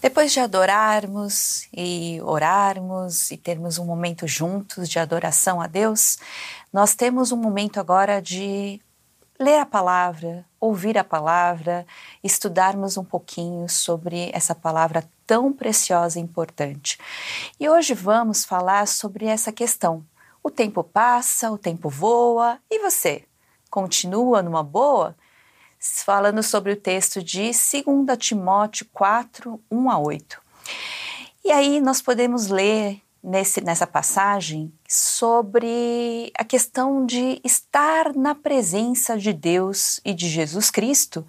Depois de adorarmos e orarmos e termos um momento juntos de adoração a Deus, nós temos um momento agora de ler a palavra, ouvir a palavra, estudarmos um pouquinho sobre essa palavra tão preciosa e importante. E hoje vamos falar sobre essa questão. O tempo passa, o tempo voa, e você? Continua numa boa? Falando sobre o texto de 2 Timóteo 4, 1 a 8. E aí nós podemos ler nesse, nessa passagem sobre a questão de estar na presença de Deus e de Jesus Cristo,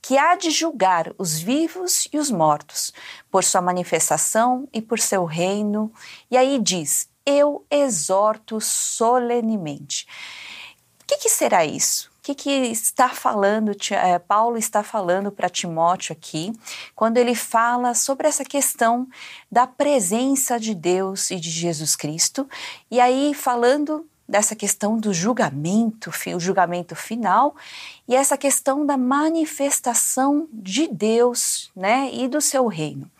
que há de julgar os vivos e os mortos, por sua manifestação e por seu reino. E aí diz: Eu exorto solenemente. O que, que será isso? Que, que está falando, é, Paulo está falando para Timóteo aqui, quando ele fala sobre essa questão da presença de Deus e de Jesus Cristo, e aí falando dessa questão do julgamento, o julgamento final, e essa questão da manifestação de Deus, né, e do seu reino.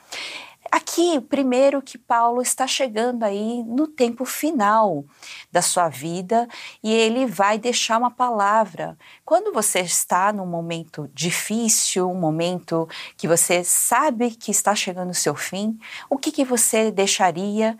Aqui, primeiro que Paulo está chegando aí no tempo final da sua vida e ele vai deixar uma palavra. Quando você está num momento difícil, um momento que você sabe que está chegando o seu fim, o que, que você deixaria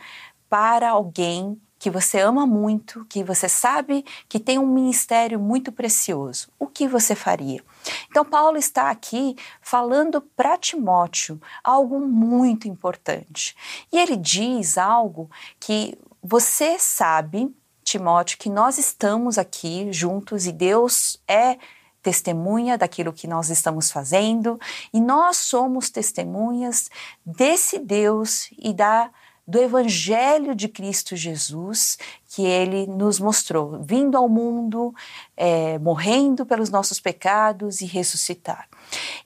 para alguém que você ama muito, que você sabe que tem um ministério muito precioso, o que você faria? Então, Paulo está aqui falando para Timóteo algo muito importante. E ele diz algo que você sabe, Timóteo, que nós estamos aqui juntos e Deus é testemunha daquilo que nós estamos fazendo e nós somos testemunhas desse Deus e da do Evangelho de Cristo Jesus que ele nos mostrou, vindo ao mundo, é, morrendo pelos nossos pecados e ressuscitar.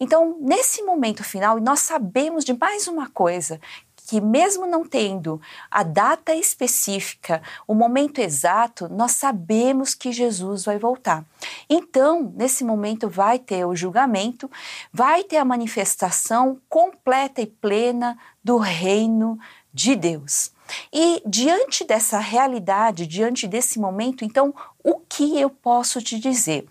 Então, nesse momento final, nós sabemos de mais uma coisa, que mesmo não tendo a data específica, o momento exato, nós sabemos que Jesus vai voltar. Então, nesse momento vai ter o julgamento, vai ter a manifestação completa e plena do reino de Deus. E diante dessa realidade, diante desse momento, então, o que eu posso te dizer?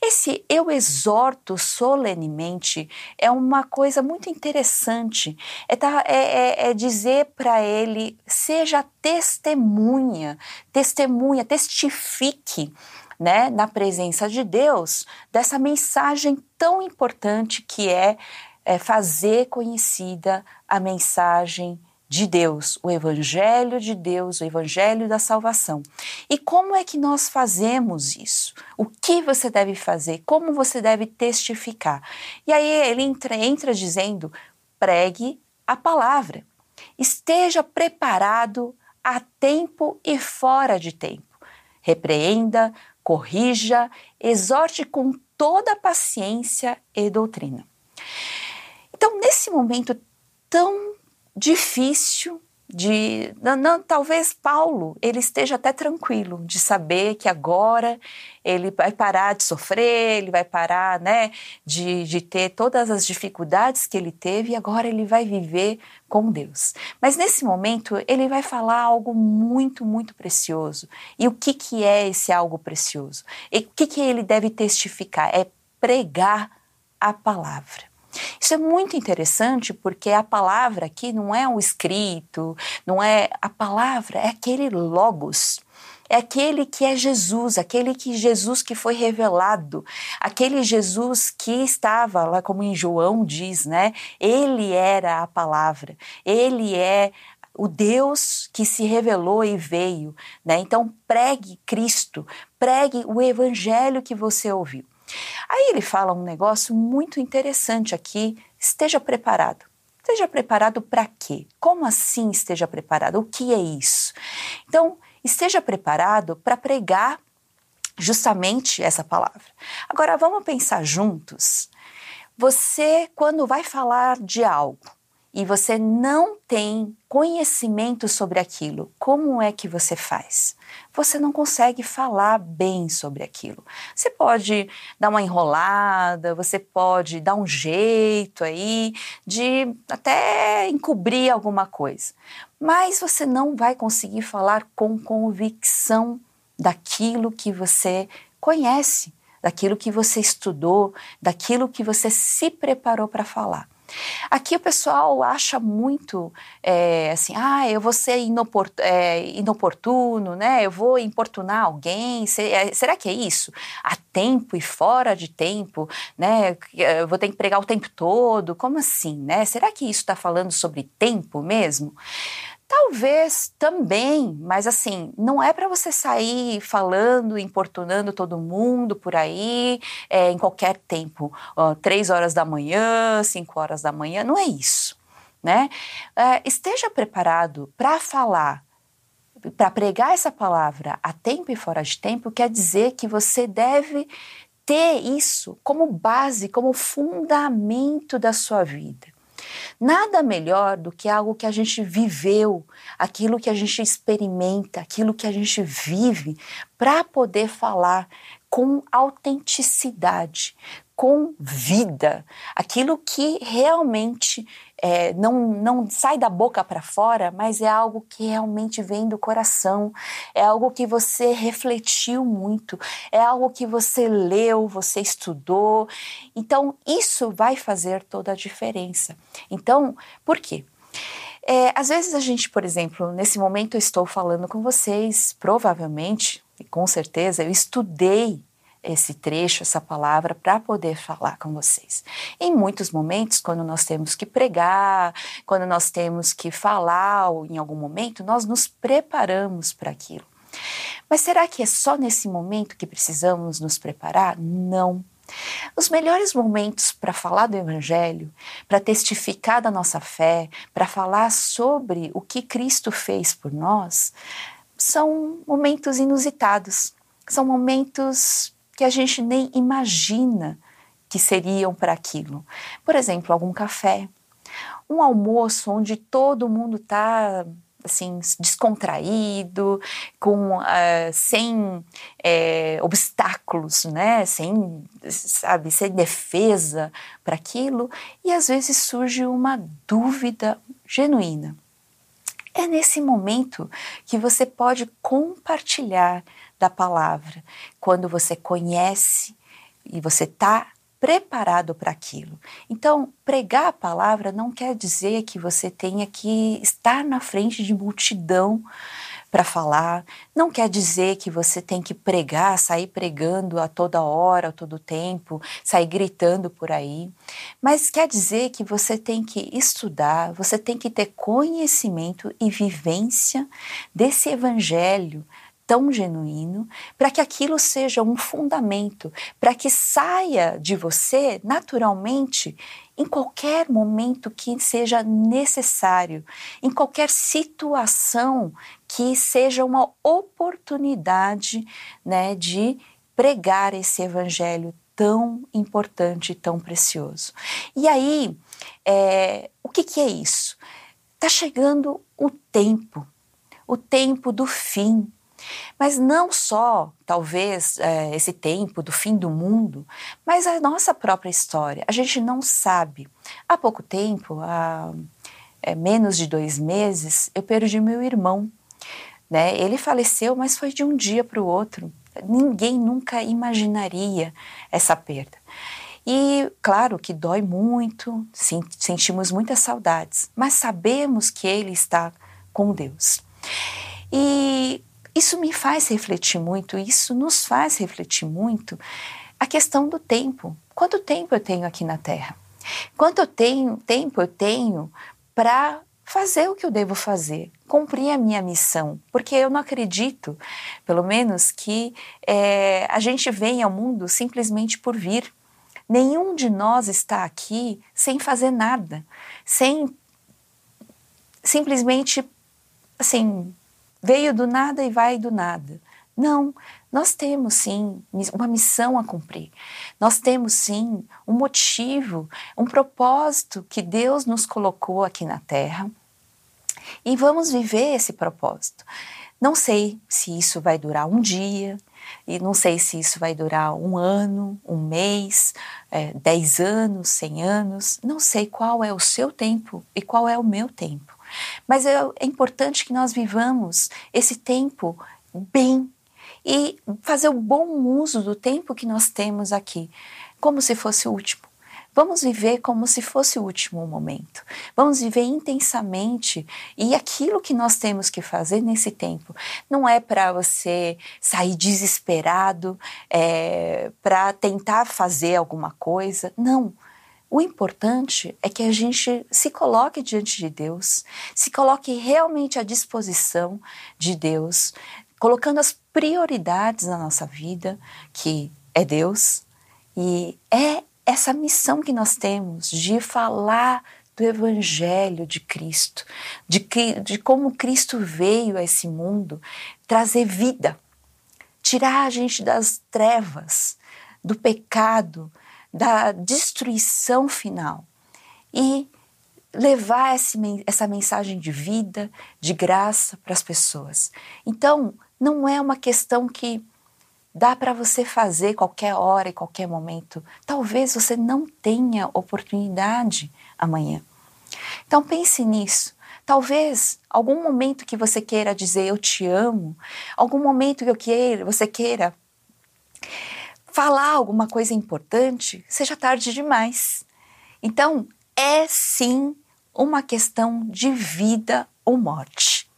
Esse eu exorto solenemente é uma coisa muito interessante. É, tá, é, é, é dizer para ele: seja testemunha, testemunha, testifique. Né, na presença de Deus, dessa mensagem tão importante que é, é fazer conhecida a mensagem de Deus, o Evangelho de Deus, o Evangelho da salvação. E como é que nós fazemos isso? O que você deve fazer? Como você deve testificar? E aí ele entra, entra dizendo: pregue a palavra. Esteja preparado a tempo e fora de tempo. Repreenda, corrija, exorte com toda paciência e doutrina. Então, nesse momento tão difícil de não, não, talvez Paulo ele esteja até tranquilo de saber que agora ele vai parar de sofrer, ele vai parar, né, de, de ter todas as dificuldades que ele teve e agora ele vai viver com Deus. Mas nesse momento ele vai falar algo muito, muito precioso. E o que que é esse algo precioso? E o que que ele deve testificar? É pregar a palavra. Isso é muito interessante porque a palavra aqui não é um escrito, não é a palavra, é aquele logos. É aquele que é Jesus, aquele que Jesus que foi revelado, aquele Jesus que estava lá, como em João diz, né? Ele era a palavra, ele é o Deus que se revelou e veio, né? Então pregue Cristo, pregue o evangelho que você ouviu. Aí ele fala um negócio muito interessante aqui: esteja preparado. Esteja preparado para quê? Como assim esteja preparado? O que é isso? Então, esteja preparado para pregar justamente essa palavra. Agora, vamos pensar juntos. Você, quando vai falar de algo e você não tem conhecimento sobre aquilo, como é que você faz? Você não consegue falar bem sobre aquilo. Você pode dar uma enrolada, você pode dar um jeito aí de até encobrir alguma coisa, mas você não vai conseguir falar com convicção daquilo que você conhece, daquilo que você estudou, daquilo que você se preparou para falar. Aqui o pessoal acha muito é, assim, ah, eu vou ser é, inoportuno, né? Eu vou importunar alguém. É, será que é isso? A tempo e fora de tempo, né? Eu vou ter que pregar o tempo todo. Como assim, né? Será que isso está falando sobre tempo mesmo? Talvez também, mas assim, não é para você sair falando, importunando todo mundo por aí, é, em qualquer tempo, ó, três horas da manhã, cinco horas da manhã, não é isso, né? É, esteja preparado para falar, para pregar essa palavra a tempo e fora de tempo, quer dizer que você deve ter isso como base, como fundamento da sua vida. Nada melhor do que algo que a gente viveu, aquilo que a gente experimenta, aquilo que a gente vive, para poder falar com autenticidade, com vida, aquilo que realmente é, não, não sai da boca para fora, mas é algo que realmente vem do coração, é algo que você refletiu muito, é algo que você leu, você estudou. Então, isso vai fazer toda a diferença. Então, por quê? É, às vezes a gente, por exemplo, nesse momento eu estou falando com vocês, provavelmente, e com certeza, eu estudei esse trecho, essa palavra, para poder falar com vocês. Em muitos momentos, quando nós temos que pregar, quando nós temos que falar ou em algum momento, nós nos preparamos para aquilo. Mas será que é só nesse momento que precisamos nos preparar? Não. Os melhores momentos para falar do Evangelho, para testificar da nossa fé, para falar sobre o que Cristo fez por nós, são momentos inusitados, são momentos que a gente nem imagina que seriam para aquilo. Por exemplo, algum café, um almoço onde todo mundo está assim descontraído, com uh, sem é, obstáculos, né, sem sabe, sem defesa para aquilo, e às vezes surge uma dúvida genuína. É nesse momento que você pode compartilhar da palavra, quando você conhece e você está preparado para aquilo. Então, pregar a palavra não quer dizer que você tenha que estar na frente de multidão para falar, não quer dizer que você tem que pregar, sair pregando a toda hora, a todo tempo, sair gritando por aí, mas quer dizer que você tem que estudar, você tem que ter conhecimento e vivência desse evangelho tão genuíno, para que aquilo seja um fundamento, para que saia de você naturalmente em qualquer momento que seja necessário, em qualquer situação que seja uma oportunidade né, de pregar esse evangelho tão importante tão precioso. E aí, é, o que, que é isso? Está chegando o tempo, o tempo do fim, mas não só, talvez, é, esse tempo do fim do mundo, mas a nossa própria história. A gente não sabe. Há pouco tempo, há é, menos de dois meses, eu perdi meu irmão. Né? Ele faleceu, mas foi de um dia para o outro. Ninguém nunca imaginaria essa perda. E claro que dói muito, sentimos muitas saudades, mas sabemos que ele está com Deus. E isso me faz refletir muito, isso nos faz refletir muito a questão do tempo. Quanto tempo eu tenho aqui na Terra? Quanto eu tenho, tempo eu tenho para fazer o que eu devo fazer, cumprir a minha missão, porque eu não acredito, pelo menos, que é, a gente vem ao mundo simplesmente por vir. Nenhum de nós está aqui sem fazer nada, sem simplesmente assim veio do nada e vai do nada. Não, nós temos sim uma missão a cumprir. Nós temos sim um motivo, um propósito que Deus nos colocou aqui na Terra e vamos viver esse propósito. Não sei se isso vai durar um dia, e não sei se isso vai durar um ano, um mês, é, dez anos, cem anos. Não sei qual é o seu tempo e qual é o meu tempo. Mas é, é importante que nós vivamos esse tempo bem e fazer o bom uso do tempo que nós temos aqui, como se fosse o último. Vamos viver como se fosse o último momento. Vamos viver intensamente e aquilo que nós temos que fazer nesse tempo não é para você sair desesperado, é, para tentar fazer alguma coisa. Não. O importante é que a gente se coloque diante de Deus, se coloque realmente à disposição de Deus, colocando as prioridades na nossa vida, que é Deus, e é essa missão que nós temos de falar do Evangelho de Cristo, de, que, de como Cristo veio a esse mundo trazer vida, tirar a gente das trevas, do pecado, da destruição final e levar essa mensagem de vida, de graça para as pessoas. Então, não é uma questão que dá para você fazer qualquer hora e qualquer momento. Talvez você não tenha oportunidade amanhã. Então pense nisso. Talvez algum momento que você queira dizer eu te amo, algum momento que eu queira, você queira falar alguma coisa importante, seja tarde demais. Então, é sim uma questão de vida ou morte.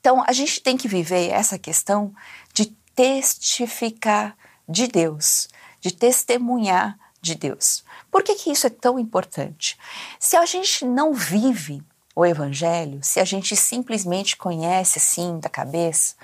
Então, a gente tem que viver essa questão de testificar de Deus, de testemunhar de Deus. Por que, que isso é tão importante? Se a gente não vive o Evangelho, se a gente simplesmente conhece assim da cabeça,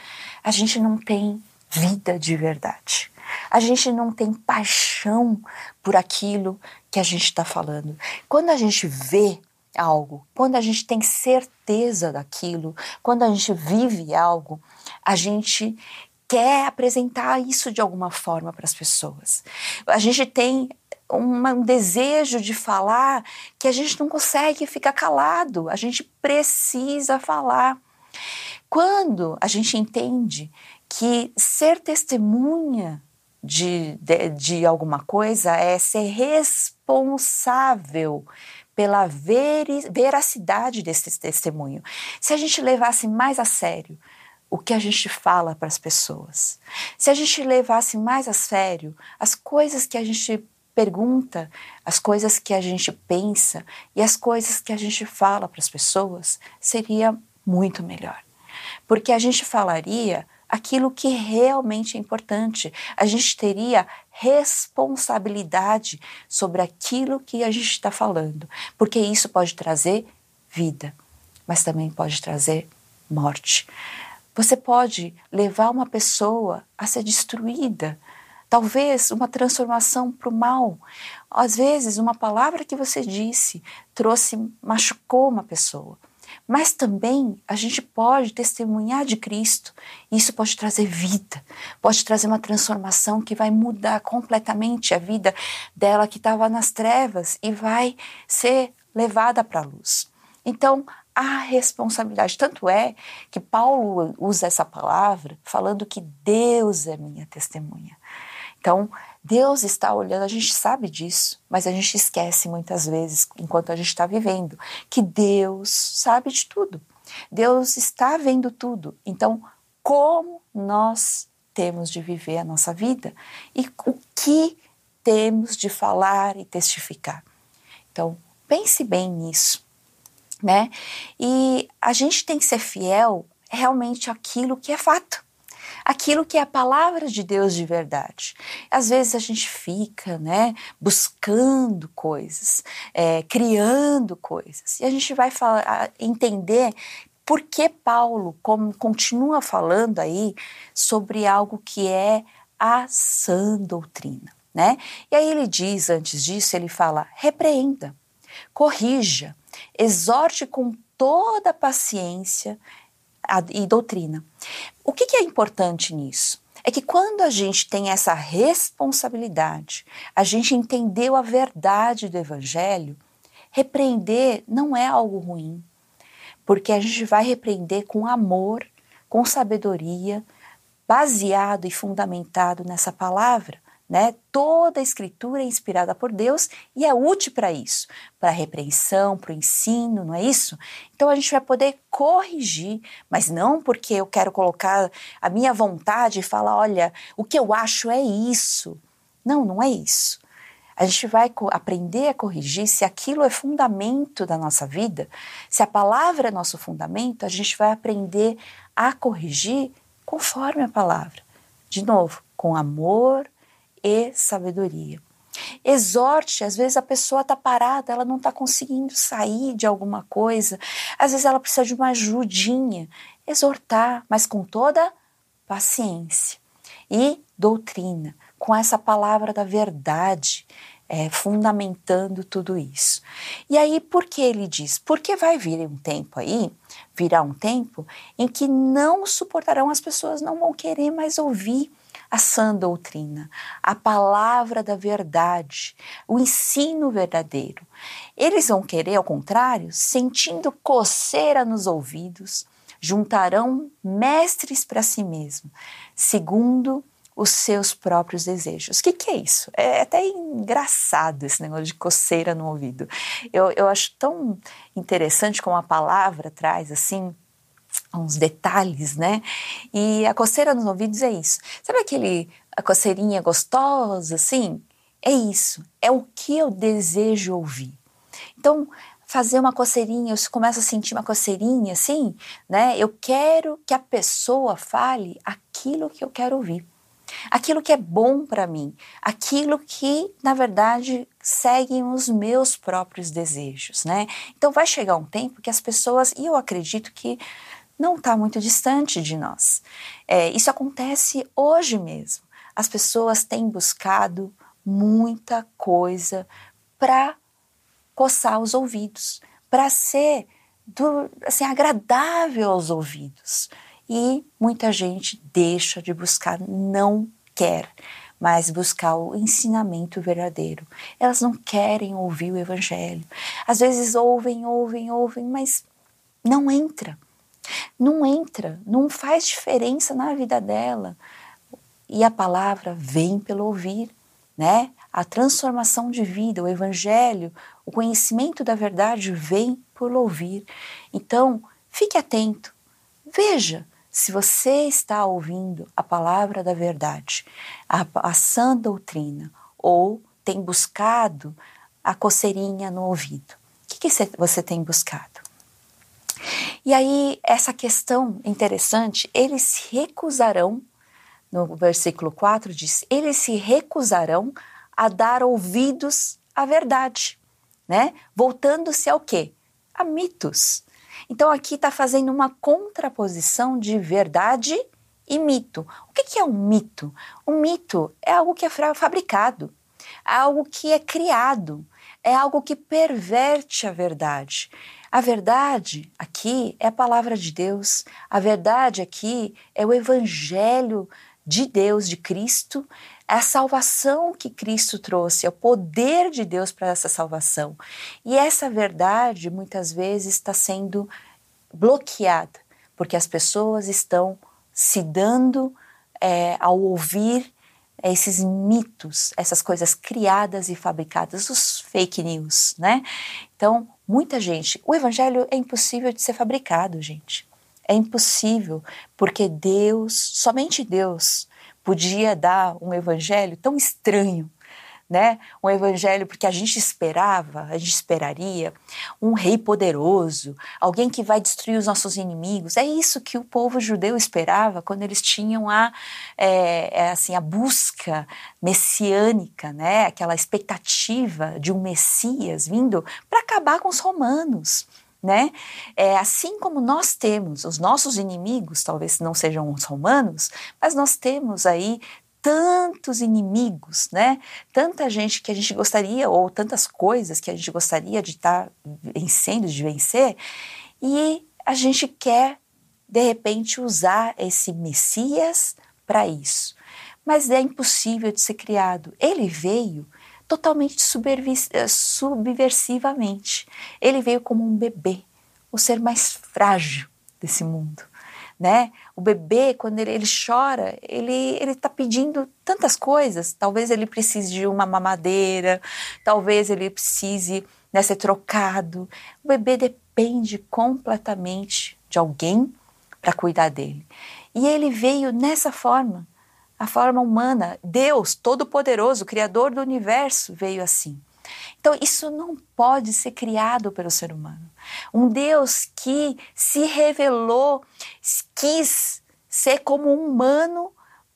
a gente não tem vida de verdade. A gente não tem paixão por aquilo que a gente está falando. Quando a gente vê algo, quando a gente tem certeza daquilo, quando a gente vive algo, a gente quer apresentar isso de alguma forma para as pessoas. A gente tem um desejo de falar que a gente não consegue ficar calado, a gente precisa falar. Quando a gente entende que ser testemunha de, de, de alguma coisa é ser responsável pela veracidade desse testemunho. Se a gente levasse mais a sério o que a gente fala para as pessoas, se a gente levasse mais a sério as coisas que a gente pergunta, as coisas que a gente pensa e as coisas que a gente fala para as pessoas, seria muito melhor. Porque a gente falaria aquilo que realmente é importante. A gente teria responsabilidade sobre aquilo que a gente está falando, porque isso pode trazer vida, mas também pode trazer morte. Você pode levar uma pessoa a ser destruída, talvez uma transformação para o mal. Às vezes, uma palavra que você disse trouxe, machucou uma pessoa. Mas também a gente pode testemunhar de Cristo. Isso pode trazer vida, pode trazer uma transformação que vai mudar completamente a vida dela que estava nas trevas e vai ser levada para a luz. Então, a responsabilidade. Tanto é que Paulo usa essa palavra falando que Deus é minha testemunha. Então, Deus está olhando, a gente sabe disso, mas a gente esquece muitas vezes, enquanto a gente está vivendo, que Deus sabe de tudo. Deus está vendo tudo. Então, como nós temos de viver a nossa vida e o que temos de falar e testificar. Então, pense bem nisso, né? E a gente tem que ser fiel realmente àquilo que é fato aquilo que é a palavra de Deus de verdade. Às vezes a gente fica, né, buscando coisas, é, criando coisas, e a gente vai falar, entender por que Paulo como, continua falando aí sobre algo que é a sã doutrina, né? E aí ele diz, antes disso, ele fala: repreenda, corrija, exorte com toda paciência e doutrina. O que, que é importante nisso? é que quando a gente tem essa responsabilidade, a gente entendeu a verdade do Evangelho, repreender não é algo ruim, porque a gente vai repreender com amor, com sabedoria, baseado e fundamentado nessa palavra. Né? Toda a escritura é inspirada por Deus e é útil para isso, para a repreensão, para o ensino, não é isso? Então a gente vai poder corrigir, mas não porque eu quero colocar a minha vontade e falar, olha, o que eu acho é isso. Não, não é isso. A gente vai aprender a corrigir se aquilo é fundamento da nossa vida, se a palavra é nosso fundamento, a gente vai aprender a corrigir conforme a palavra. De novo, com amor, e sabedoria. Exorte, às vezes a pessoa está parada, ela não está conseguindo sair de alguma coisa, às vezes ela precisa de uma ajudinha. Exortar, mas com toda paciência. E doutrina, com essa palavra da verdade, é, fundamentando tudo isso. E aí, por que ele diz? Porque vai vir um tempo aí, virá um tempo em que não suportarão, as pessoas não vão querer mais ouvir a sã doutrina, a palavra da verdade, o ensino verdadeiro. Eles vão querer, ao contrário, sentindo coceira nos ouvidos, juntarão mestres para si mesmo, segundo os seus próprios desejos. O que, que, é isso? É até engraçado esse negócio de coceira no ouvido. Eu, eu acho tão interessante como a palavra traz assim uns detalhes, né? E a coceira nos ouvidos é isso. Sabe aquele a coceirinha gostosa, assim? É isso. É o que eu desejo ouvir. Então, fazer uma coceirinha, eu começo a sentir uma coceirinha, assim, né? Eu quero que a pessoa fale aquilo que eu quero ouvir. Aquilo que é bom para mim, aquilo que, na verdade, seguem os meus próprios desejos, né? Então vai chegar um tempo que as pessoas, e eu acredito que não está muito distante de nós. É, isso acontece hoje mesmo. As pessoas têm buscado muita coisa para coçar os ouvidos, para ser do, assim, agradável aos ouvidos. E muita gente deixa de buscar, não quer mais buscar o ensinamento verdadeiro. Elas não querem ouvir o evangelho. Às vezes ouvem, ouvem, ouvem, mas não entra não entra, não faz diferença na vida dela. E a palavra vem pelo ouvir, né? A transformação de vida, o evangelho, o conhecimento da verdade vem por ouvir. Então, fique atento. Veja se você está ouvindo a palavra da verdade, a, a sã doutrina, ou tem buscado a coceirinha no ouvido. O que, que você tem buscado? E aí, essa questão interessante, eles se recusarão, no versículo 4 diz, eles se recusarão a dar ouvidos à verdade, né? Voltando-se ao quê? A mitos. Então aqui está fazendo uma contraposição de verdade e mito. O que, que é um mito? Um mito é algo que é fabricado, é algo que é criado, é algo que perverte a verdade. A verdade aqui é a palavra de Deus, a verdade aqui é o evangelho de Deus, de Cristo, é a salvação que Cristo trouxe, é o poder de Deus para essa salvação. E essa verdade muitas vezes está sendo bloqueada, porque as pessoas estão se dando é, ao ouvir esses mitos, essas coisas criadas e fabricadas, os fake news, né? Então, muita gente. O evangelho é impossível de ser fabricado, gente. É impossível, porque Deus, somente Deus, podia dar um evangelho tão estranho, né? Um evangelho porque a gente esperava, a gente esperaria um rei poderoso, alguém que vai destruir os nossos inimigos. É isso que o povo judeu esperava quando eles tinham a, é, é assim, a busca messiânica, né? Aquela expectativa de um Messias vindo para acabar com os romanos. Né? É, assim como nós temos os nossos inimigos, talvez não sejam os romanos, mas nós temos aí tantos inimigos, né? Tanta gente que a gente gostaria, ou tantas coisas que a gente gostaria de estar tá vencendo, de vencer, e a gente quer, de repente, usar esse Messias para isso. Mas é impossível de ser criado. Ele veio totalmente eh, subversivamente. Ele veio como um bebê, o ser mais frágil desse mundo. Né? O bebê, quando ele, ele chora, ele está pedindo tantas coisas. Talvez ele precise de uma mamadeira, talvez ele precise né, ser trocado. O bebê depende completamente de alguém para cuidar dele. E ele veio nessa forma, a forma humana. Deus, Todo-Poderoso, Criador do universo, veio assim. Então, isso não pode ser criado pelo ser humano. Um Deus que se revelou, quis ser como um humano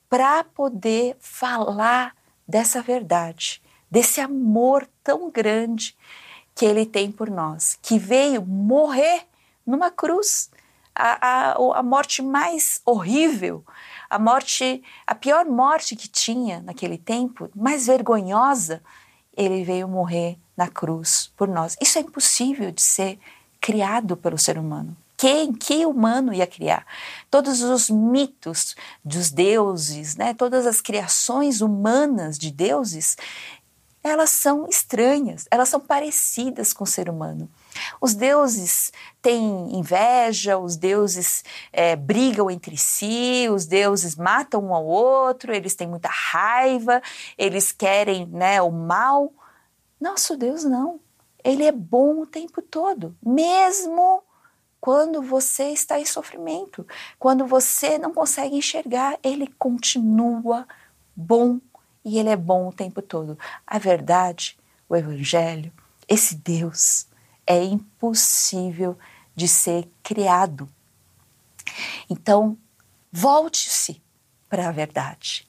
para poder falar dessa verdade, desse amor tão grande que ele tem por nós, que veio morrer numa cruz, a, a, a morte mais horrível, a morte, a pior morte que tinha naquele tempo, mais vergonhosa, ele veio morrer na cruz por nós. Isso é impossível de ser criado pelo ser humano. Quem, que humano ia criar? Todos os mitos dos deuses, né? todas as criações humanas de deuses, elas são estranhas, elas são parecidas com o ser humano. Os deuses têm inveja, os deuses é, brigam entre si, os deuses matam um ao outro, eles têm muita raiva, eles querem né, o mal. Nosso Deus não. Ele é bom o tempo todo, mesmo quando você está em sofrimento, quando você não consegue enxergar, ele continua bom e ele é bom o tempo todo. A verdade, o Evangelho, esse Deus é impossível de ser criado. Então, volte-se para a verdade.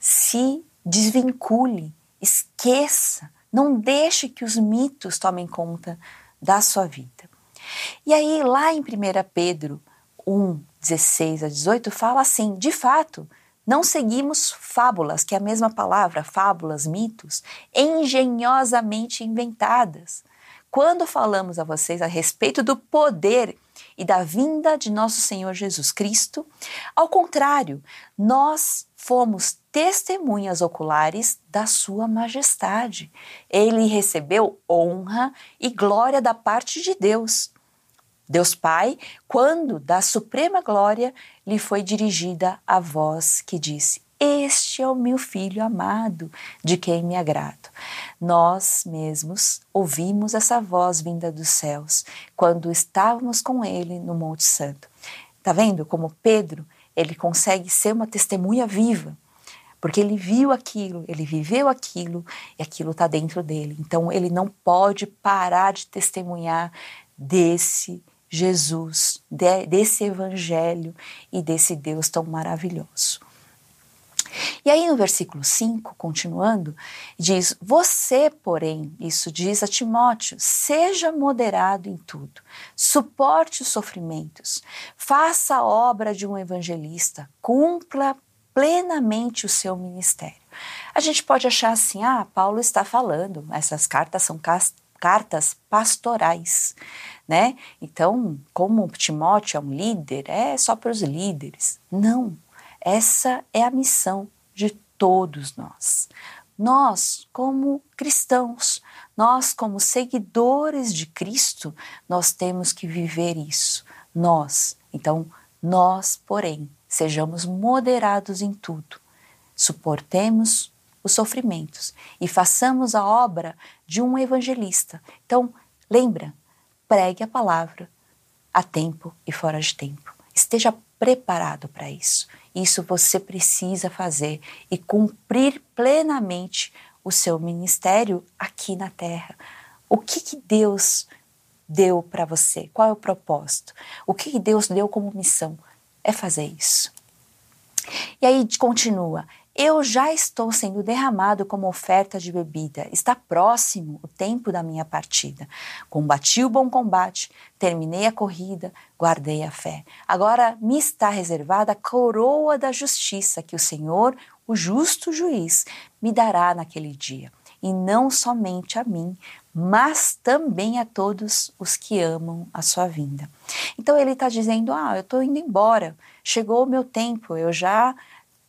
Se desvincule, esqueça, não deixe que os mitos tomem conta da sua vida. E aí, lá em 1 Pedro 1, 16 a 18, fala assim: de fato, não seguimos fábulas, que é a mesma palavra, fábulas, mitos, engenhosamente inventadas, quando falamos a vocês a respeito do poder e da vinda de nosso Senhor Jesus Cristo, ao contrário, nós fomos testemunhas oculares da Sua Majestade. Ele recebeu honra e glória da parte de Deus. Deus Pai, quando da suprema glória lhe foi dirigida a voz que disse: Este é o meu filho amado, de quem me agrado. Nós mesmos ouvimos essa voz vinda dos céus quando estávamos com ele no Monte Santo. Tá vendo como Pedro, ele consegue ser uma testemunha viva, porque ele viu aquilo, ele viveu aquilo e aquilo está dentro dele. Então ele não pode parar de testemunhar desse Jesus, de, desse evangelho e desse Deus tão maravilhoso. E aí no versículo 5, continuando, diz: Você, porém, isso diz a Timóteo, seja moderado em tudo, suporte os sofrimentos, faça a obra de um evangelista, cumpra plenamente o seu ministério. A gente pode achar assim: ah, Paulo está falando, essas cartas são cartas pastorais, né? Então, como Timóteo é um líder, é só para os líderes. Não, essa é a missão de todos nós. Nós, como cristãos, nós, como seguidores de Cristo, nós temos que viver isso. Nós, então, nós, porém, sejamos moderados em tudo, suportemos os sofrimentos e façamos a obra de um evangelista. Então, lembra, pregue a palavra a tempo e fora de tempo. Esteja preparado para isso. Isso você precisa fazer e cumprir plenamente o seu ministério aqui na Terra. O que, que Deus deu para você? Qual é o propósito? O que, que Deus deu como missão? É fazer isso. E aí continua: eu já estou sendo derramado como oferta de bebida. Está próximo o tempo da minha partida. Combati o bom combate, terminei a corrida, guardei a fé. Agora me está reservada a coroa da justiça que o Senhor, o justo juiz, me dará naquele dia. E não somente a mim, mas também a todos os que amam a sua vinda. Então ele está dizendo: Ah, eu estou indo embora, chegou o meu tempo, eu já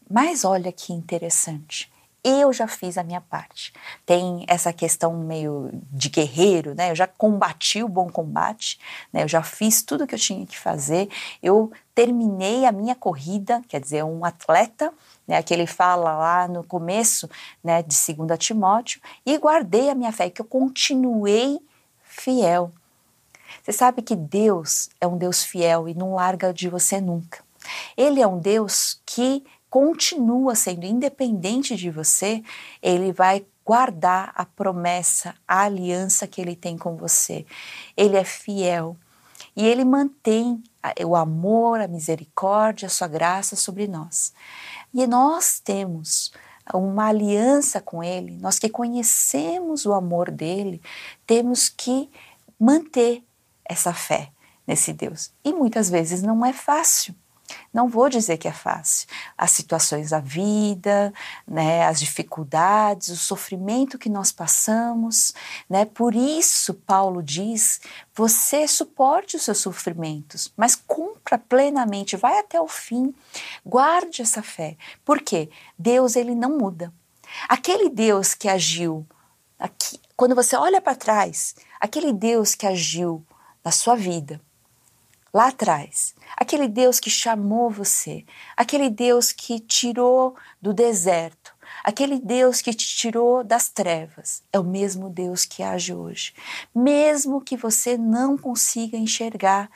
Mas olha que interessante. Eu já fiz a minha parte. Tem essa questão meio de guerreiro, né? Eu já combati o bom combate, né? Eu já fiz tudo que eu tinha que fazer. Eu terminei a minha corrida, quer dizer, um atleta, né? Que ele fala lá no começo, né? De 2 Timóteo, e guardei a minha fé, que eu continuei fiel. Você sabe que Deus é um Deus fiel e não larga de você nunca. Ele é um Deus que continua sendo independente de você, ele vai guardar a promessa, a aliança que ele tem com você. Ele é fiel e ele mantém o amor, a misericórdia, a sua graça sobre nós. E nós temos uma aliança com ele, nós que conhecemos o amor dele, temos que manter essa fé nesse Deus. E muitas vezes não é fácil. Não vou dizer que é fácil. As situações da vida, né, as dificuldades, o sofrimento que nós passamos, né? Por isso Paulo diz: você suporte os seus sofrimentos, mas cumpra plenamente, vai até o fim. Guarde essa fé. Por quê? Deus ele não muda. Aquele Deus que agiu aqui, quando você olha para trás, aquele Deus que agiu na sua vida, lá atrás, aquele Deus que chamou você, aquele Deus que tirou do deserto, aquele Deus que te tirou das trevas, é o mesmo Deus que age hoje. Mesmo que você não consiga enxergar,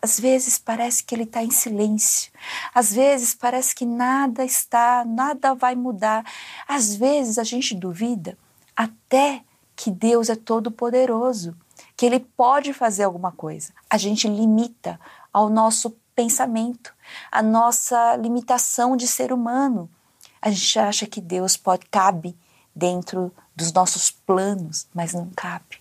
às vezes parece que ele está em silêncio, às vezes parece que nada está, nada vai mudar, às vezes a gente duvida até que Deus é todo-poderoso que ele pode fazer alguma coisa. A gente limita ao nosso pensamento, a nossa limitação de ser humano. A gente acha que Deus pode cabe dentro dos nossos planos, mas não cabe.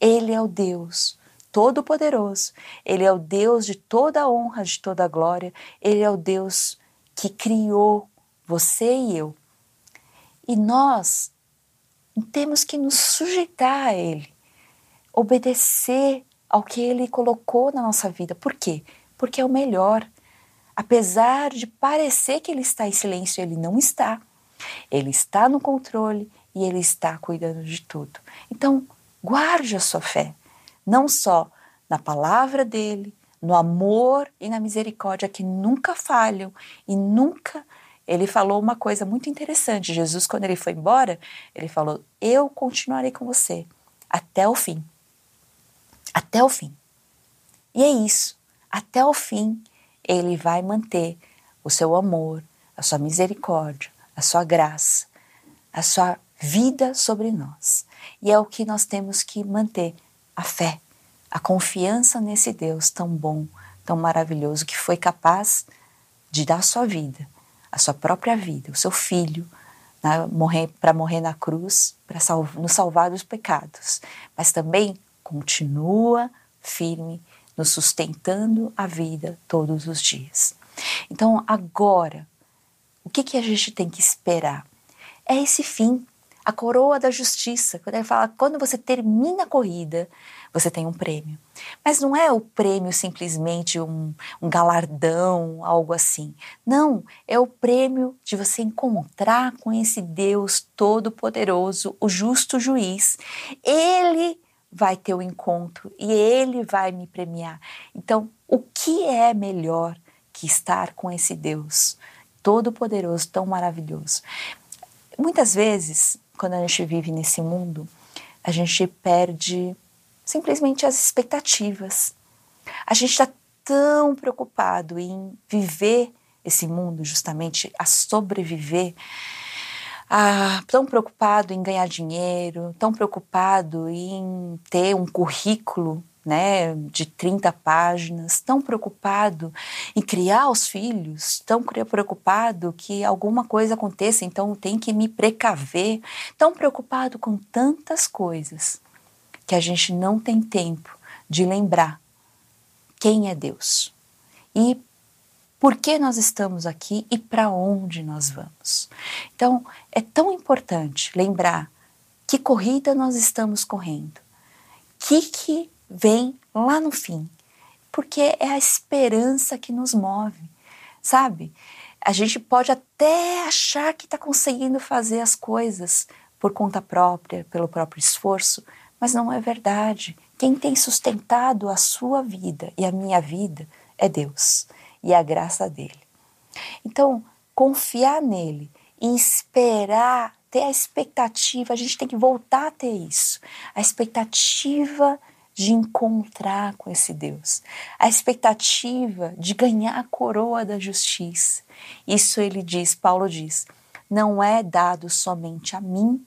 Ele é o Deus todo-poderoso. Ele é o Deus de toda a honra, de toda a glória. Ele é o Deus que criou você e eu. E nós temos que nos sujeitar a Ele obedecer ao que Ele colocou na nossa vida. Por quê? Porque é o melhor. Apesar de parecer que Ele está em silêncio, Ele não está. Ele está no controle e Ele está cuidando de tudo. Então, guarde a sua fé, não só na palavra dele, no amor e na misericórdia que nunca falham e nunca. Ele falou uma coisa muito interessante. Jesus, quando ele foi embora, ele falou: Eu continuarei com você até o fim até o fim. E é isso, até o fim ele vai manter o seu amor, a sua misericórdia, a sua graça, a sua vida sobre nós. E é o que nós temos que manter: a fé, a confiança nesse Deus tão bom, tão maravilhoso, que foi capaz de dar a sua vida, a sua própria vida, o seu filho, né, para morrer na cruz, para nos salvar dos pecados, mas também continua firme, nos sustentando a vida todos os dias. Então, agora, o que, que a gente tem que esperar? É esse fim, a coroa da justiça. Quando ele fala, quando você termina a corrida, você tem um prêmio. Mas não é o prêmio simplesmente um, um galardão, algo assim. Não, é o prêmio de você encontrar com esse Deus todo-poderoso, o justo juiz. Ele vai ter o encontro e ele vai me premiar. Então, o que é melhor que estar com esse Deus todo-poderoso, tão maravilhoso? Muitas vezes, quando a gente vive nesse mundo, a gente perde simplesmente as expectativas. A gente está tão preocupado em viver esse mundo, justamente a sobreviver, ah, tão preocupado em ganhar dinheiro, tão preocupado em ter um currículo né, de 30 páginas, tão preocupado em criar os filhos, tão preocupado que alguma coisa aconteça, então tem que me precaver, tão preocupado com tantas coisas que a gente não tem tempo de lembrar quem é Deus. E por que nós estamos aqui e para onde nós vamos. Então, é tão importante lembrar que corrida nós estamos correndo, o que, que vem lá no fim, porque é a esperança que nos move, sabe? A gente pode até achar que está conseguindo fazer as coisas por conta própria, pelo próprio esforço, mas não é verdade. Quem tem sustentado a sua vida e a minha vida é Deus e a graça dele. Então, confiar nele e esperar, ter a expectativa, a gente tem que voltar a ter isso, a expectativa de encontrar com esse Deus, a expectativa de ganhar a coroa da justiça. Isso ele diz, Paulo diz, não é dado somente a mim,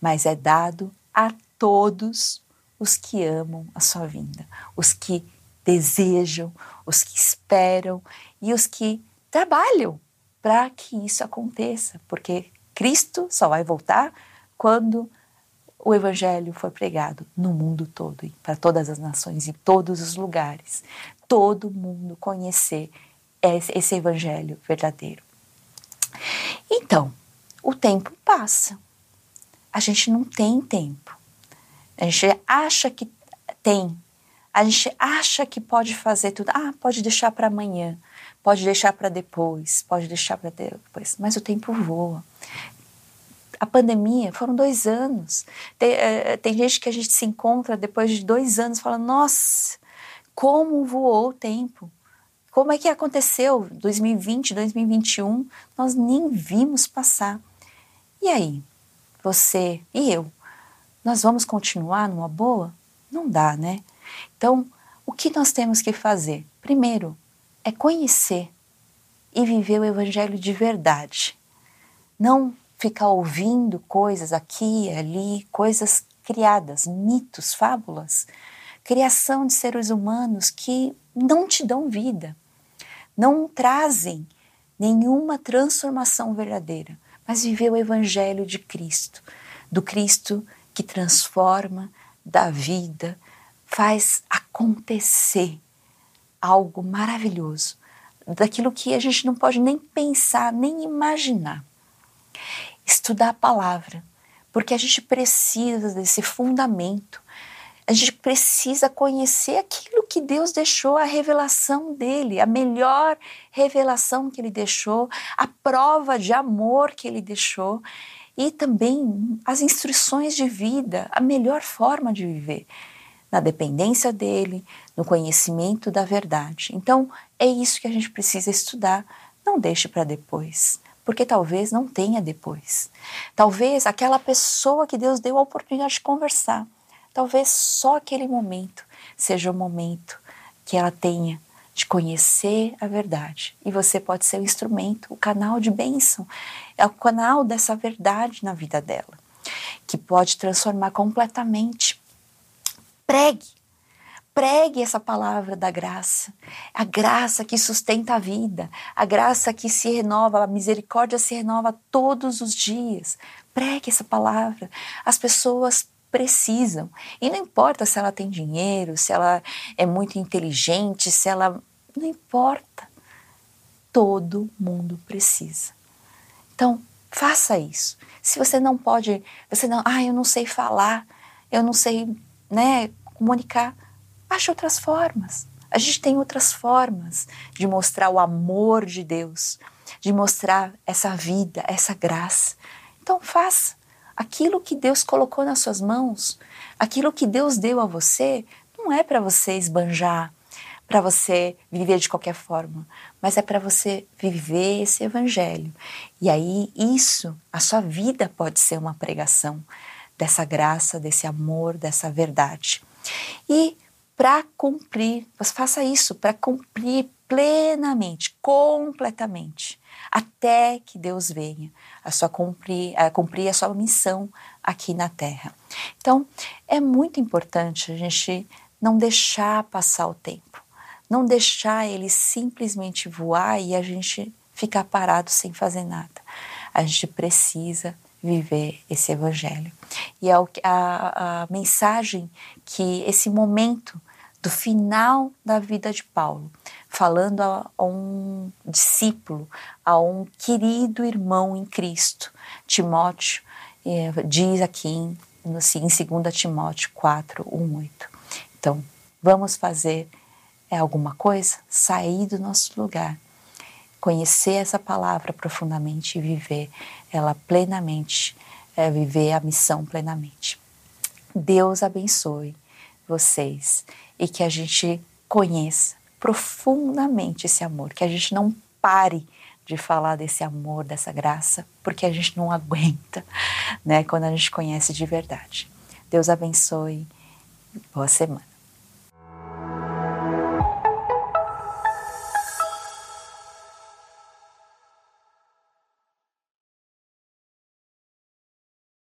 mas é dado a todos os que amam a sua vinda, os que desejam, os que esperam e os que trabalham para que isso aconteça, porque Cristo só vai voltar quando o Evangelho for pregado no mundo todo, para todas as nações, em todos os lugares. Todo mundo conhecer esse Evangelho verdadeiro. Então, o tempo passa. A gente não tem tempo. A gente acha que tem. A gente acha que pode fazer tudo. Ah, pode deixar para amanhã, pode deixar para depois, pode deixar para depois. Mas o tempo voa. A pandemia foram dois anos. Tem, é, tem gente que a gente se encontra depois de dois anos e fala: Nossa, como voou o tempo. Como é que aconteceu 2020, 2021? Nós nem vimos passar. E aí, você e eu, nós vamos continuar numa boa? Não dá, né? Então, o que nós temos que fazer? Primeiro, é conhecer e viver o Evangelho de verdade. Não ficar ouvindo coisas aqui e ali, coisas criadas, mitos, fábulas, criação de seres humanos que não te dão vida, não trazem nenhuma transformação verdadeira, mas viver o Evangelho de Cristo, do Cristo que transforma, dá vida, faz acontecer algo maravilhoso, daquilo que a gente não pode nem pensar, nem imaginar estudar a palavra, porque a gente precisa desse fundamento. A gente precisa conhecer aquilo que Deus deixou, a revelação dele, a melhor revelação que ele deixou, a prova de amor que ele deixou e também as instruções de vida, a melhor forma de viver, na dependência dele, no conhecimento da verdade. Então, é isso que a gente precisa estudar. Não deixe para depois porque talvez não tenha depois. Talvez aquela pessoa que Deus deu a oportunidade de conversar, talvez só aquele momento seja o momento que ela tenha de conhecer a verdade. E você pode ser o instrumento, o canal de bênção, é o canal dessa verdade na vida dela, que pode transformar completamente. Pregue, Pregue essa palavra da graça, a graça que sustenta a vida, a graça que se renova, a misericórdia se renova todos os dias. Pregue essa palavra. As pessoas precisam. E não importa se ela tem dinheiro, se ela é muito inteligente, se ela. Não importa. Todo mundo precisa. Então, faça isso. Se você não pode, você não, ah, eu não sei falar, eu não sei, né, comunicar Ache outras formas. A gente tem outras formas de mostrar o amor de Deus, de mostrar essa vida, essa graça. Então faça aquilo que Deus colocou nas suas mãos, aquilo que Deus deu a você, não é para você esbanjar, para você viver de qualquer forma, mas é para você viver esse evangelho. E aí isso, a sua vida pode ser uma pregação dessa graça, desse amor, dessa verdade. E para cumprir, você faça isso para cumprir plenamente, completamente, até que Deus venha a sua cumprir, a cumprir a sua missão aqui na Terra. Então, é muito importante a gente não deixar passar o tempo, não deixar ele simplesmente voar e a gente ficar parado sem fazer nada. A gente precisa viver esse evangelho. E é a, a, a mensagem que esse momento do final da vida de Paulo, falando a, a, um discípulo, a um querido irmão em Cristo, Timóteo, eh, diz aqui em, em 2 Timóteo 4, 1, 8. Então, vamos fazer é, alguma coisa? Sair do nosso lugar, conhecer essa palavra profundamente e viver ela plenamente, é, viver a missão plenamente. Deus abençoe vocês e que a gente conheça profundamente esse amor, que a gente não pare de falar desse amor, dessa graça, porque a gente não aguenta, né, quando a gente conhece de verdade. Deus abençoe. Boa semana.